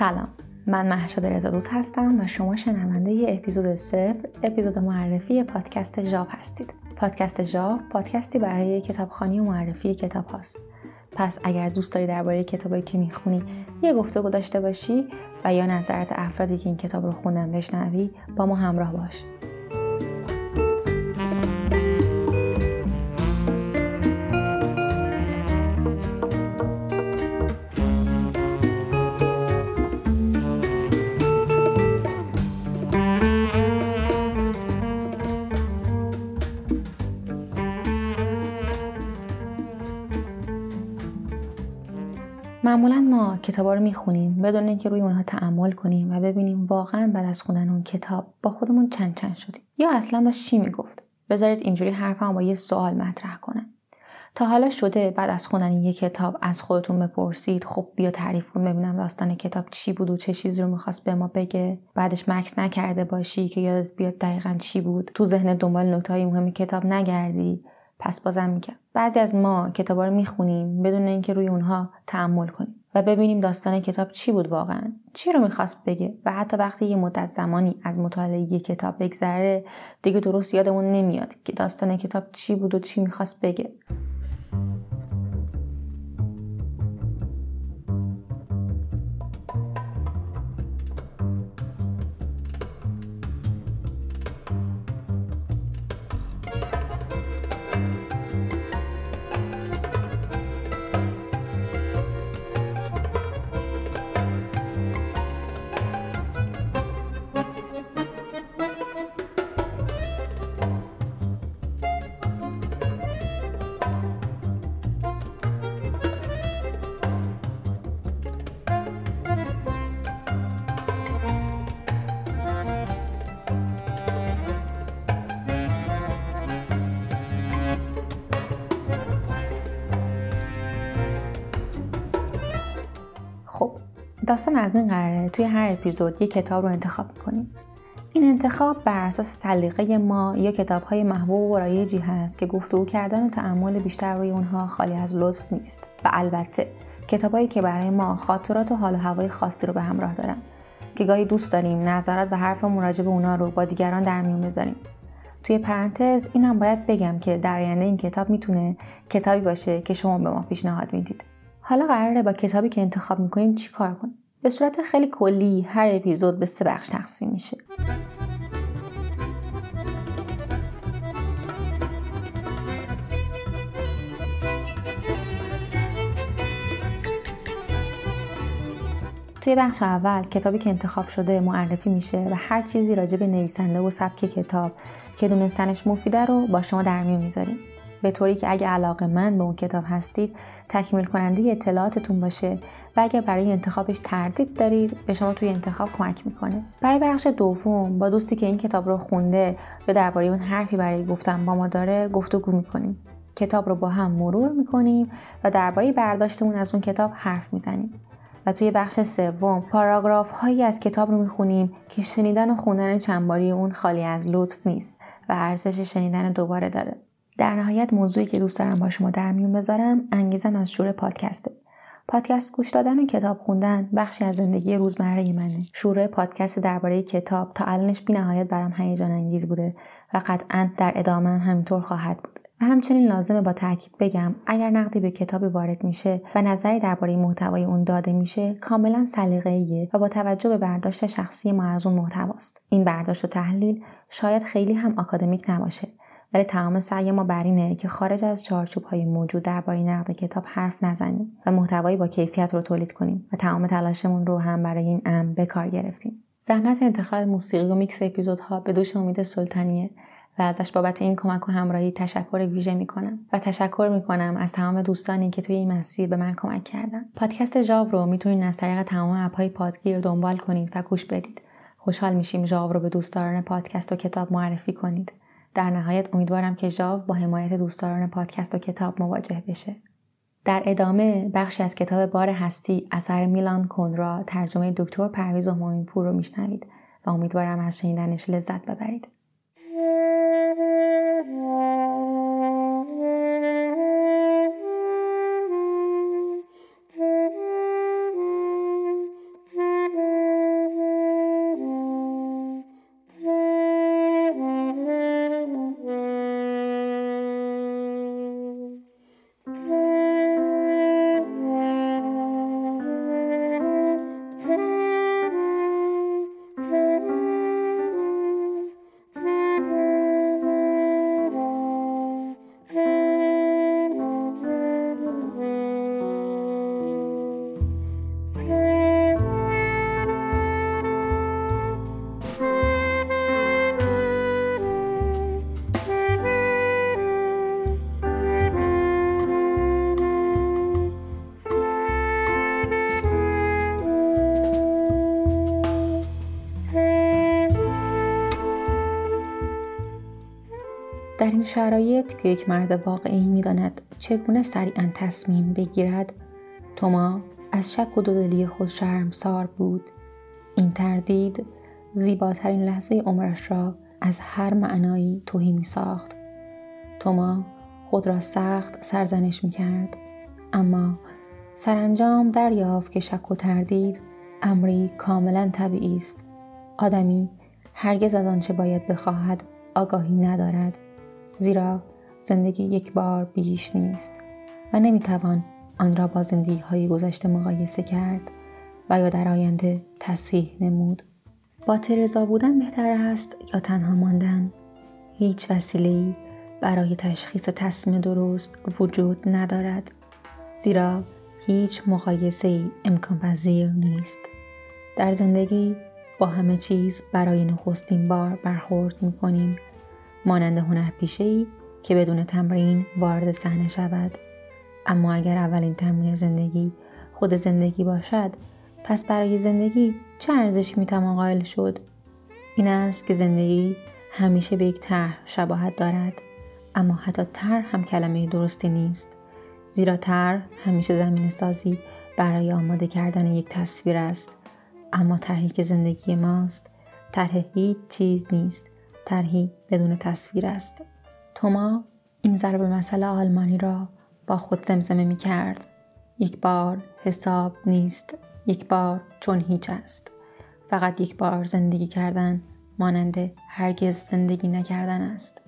سلام. من محشاد رضا دوست هستم و شما شنونده ی اپیزود صفر اپیزود معرفی پادکست ژاو هستید. پادکست ژاو پادکستی برای کتابخانی و معرفی کتاب هاست. پس اگر دوست داری درباره کتابی که می‌خونی یه گفتگو داشته باشی و یا نظرت افرادی که این کتاب رو خوندن بشنوی با ما همراه باش. معمولا ما کتابا رو می‌خونیم بدون اینکه روی اونها تعمل کنیم و ببینیم واقعا بعد از خوندن اون کتاب با خودمون چند چند شدیم. یا اصلا داشت چی می‌گفت؟ بذارید اینجوری حرفم با یه سوال مطرح کنم. تا حالا شده بعد از خوندن یک کتاب از خودتون بپرسید خب بیا تعریف کن ببینم داستان کتاب چی بود و چه چیزی رو می‌خواست به ما بگه. بعدش مکس نکرده باشی که یادت بیاد دقیقا چی بود. تو ذهن دنبال نکتهای مهم کتاب نگردی. پس بازم میگم بعضی از ما کتابا رو می‌خونیم بدون اینکه روی اونها تعمل کنیم و ببینیم داستان کتاب چی بود واقعا چی رو می‌خواست بگه و حتی وقتی یه مدت زمانی از مطالعه یه کتاب بگذره دیگه درست یادمون نمیاد که داستان کتاب چی بود و چی می‌خواست بگه. خب داستان از این قراره توی هر اپیزود یک کتاب رو انتخاب می‌کنیم. این انتخاب بر اساس سلیقه ما یا کتاب های محبوب و رایجی هست که گفتگو کردن و تعمل بیشتر روی اونها خالی از لطف نیست. و البته کتابایی که برای ما خاطرات و حال و هوای خاصی رو به همراه دارن که گاهی دوست داریم نظرات و حرف مراجع به اونا رو با دیگران در میون بذاریم. توی پرانتز اینم باید بگم که در آینده این کتاب می‌تونه کتابی باشه که شما به ما پیشنهاد می‌دید. حالا قراره با کتابی که انتخاب می‌کنیم چی کار کنیم؟ به صورت خیلی کلی هر اپیزود به سه بخش تقسیم میشه. توی بخش اول کتابی که انتخاب شده معرفی میشه و هر چیزی راجع به نویسنده و سبک کتاب که دونستنش مفیده رو با شما در میون می‌ذاریم. به طوری که اگه علاقه من به اون کتاب هستید تکمیل کننده اطلاعاتتون باشه و اگر برای انتخابش تردید دارید به شما توی انتخاب کمک می‌کنه. برای بخش دوم با دوستی که این کتاب رو خونده یا درباره اون حرفی برای گفتن با ما داره گفتگو می‌کنیم. کتاب رو با هم مرور می‌کنیم و درباره برداشتمون از اون کتاب حرف می‌زنیم. و توی بخش سوم پاراگراف هایی از کتاب رو می‌خونیم که شنیدن و خوندن چندباری اون خالی از لطف نیست و ارزش شنیدن دوباره داره. در نهایت موضوعی که دوست دارم با شما در میون بذارم انگیزم از شور پادکسته. پادکست گوش دادن و کتاب خوندن بخشی از زندگی روزمره منه. شروع پادکست درباره کتاب تا الانش بی نهایت برام هیجان انگیز بوده و قطعا در ادامه هم همینطور خواهد بود. و همچنین لازمه با تاکید بگم اگر نقدی به کتابی وارد میشه و نظری درباره محتوای اون داده میشه کاملا سلیقه‌ایه و با توجه به برداشت شخصی ما از اون محتواست. این برداشت و تحلیل شاید خیلی هم آکادمیک نباشه. ولی تمام سعی ما بر اینه که خارج از چارچوب های موجود درباره نقد کتاب حرف نزنیم و محتوایی با کیفیت رو تولید کنیم و تمام تلاشمون رو هم برای این ام به کار گرفتیم. زحمت انتخاب موسیقی و میکس اپیزودها به دوش امید سلطانیه و ازش بابت این کمک و همراهی تشکر ویژه می‌کنم و تشکر می‌کنم از تمام دوستانی که توی این مسیر به من کمک کردن. پادکست ژاو رو می‌تونید از طریق تمام اپهای پادگیر دنبال کنید و گوش بدید. خوشحال میشیم ژاو رو به دوستداران پادکست و کتاب معرفی کنید. در نهایت امیدوارم که ژاو با حمایت دوستداران پادکست و کتاب مواجه بشه. در ادامه بخشی از کتاب بار هستی اثر میلان کندرا ترجمه دکتر پرویز پور رو میشنوید و امیدوارم از شنیدنش لذت ببرید. در این شرایط که یک مرد واقعی می‌داند چگونه سریعا تصمیم بگیرد؟ توما از شک و دودلی خود شرمسار بود. این تردید زیباترین لحظه عمرش را از هر معنایی توهی می ساخت توما خود را سخت سرزنش می کرد اما سرانجام دریافت که شک و تردید امری کاملا طبیعی است. آدمی هرگز از آنچه باید بخواهد آگاهی ندارد. زیرا زندگی یک بار بیش نیست و نمی‌توان آن را با زندگی های گذشته مقایسه کرد و یا در آینده تصحیح نمود. با ترزا بودن بهتر است یا تنها ماندن؟ هیچ وسیله برای تشخیص تصمیم درست وجود ندارد. زیرا هیچ مقایسه ای امکان پذیر نیست. در زندگی با همه چیز برای نخستین بار برخورد می کنیم مانند هنرپیشه ای که بدون تمرین وارد صحنه شود. اما اگر اولین تمرین زندگی خود زندگی باشد پس برای زندگی چه ارزشی می‌توان قائل شد؟ این است که زندگی همیشه به یک طرح شباهت دارد. اما حتی طرح هم کلمه درستی نیست. زیرا طرح همیشه زمین سازی برای آماده کردن یک تصویر است. اما طرحی که زندگی ماست طرح هیچ چیز نیست. طرحی بدون تصویر است. توما این ضرب مسئله آلمانی را با خود زمزمه می کرد. یک بار حساب نیست یک بار چون هیچ است. فقط یک بار زندگی کردن مانند هرگز زندگی نکردن است.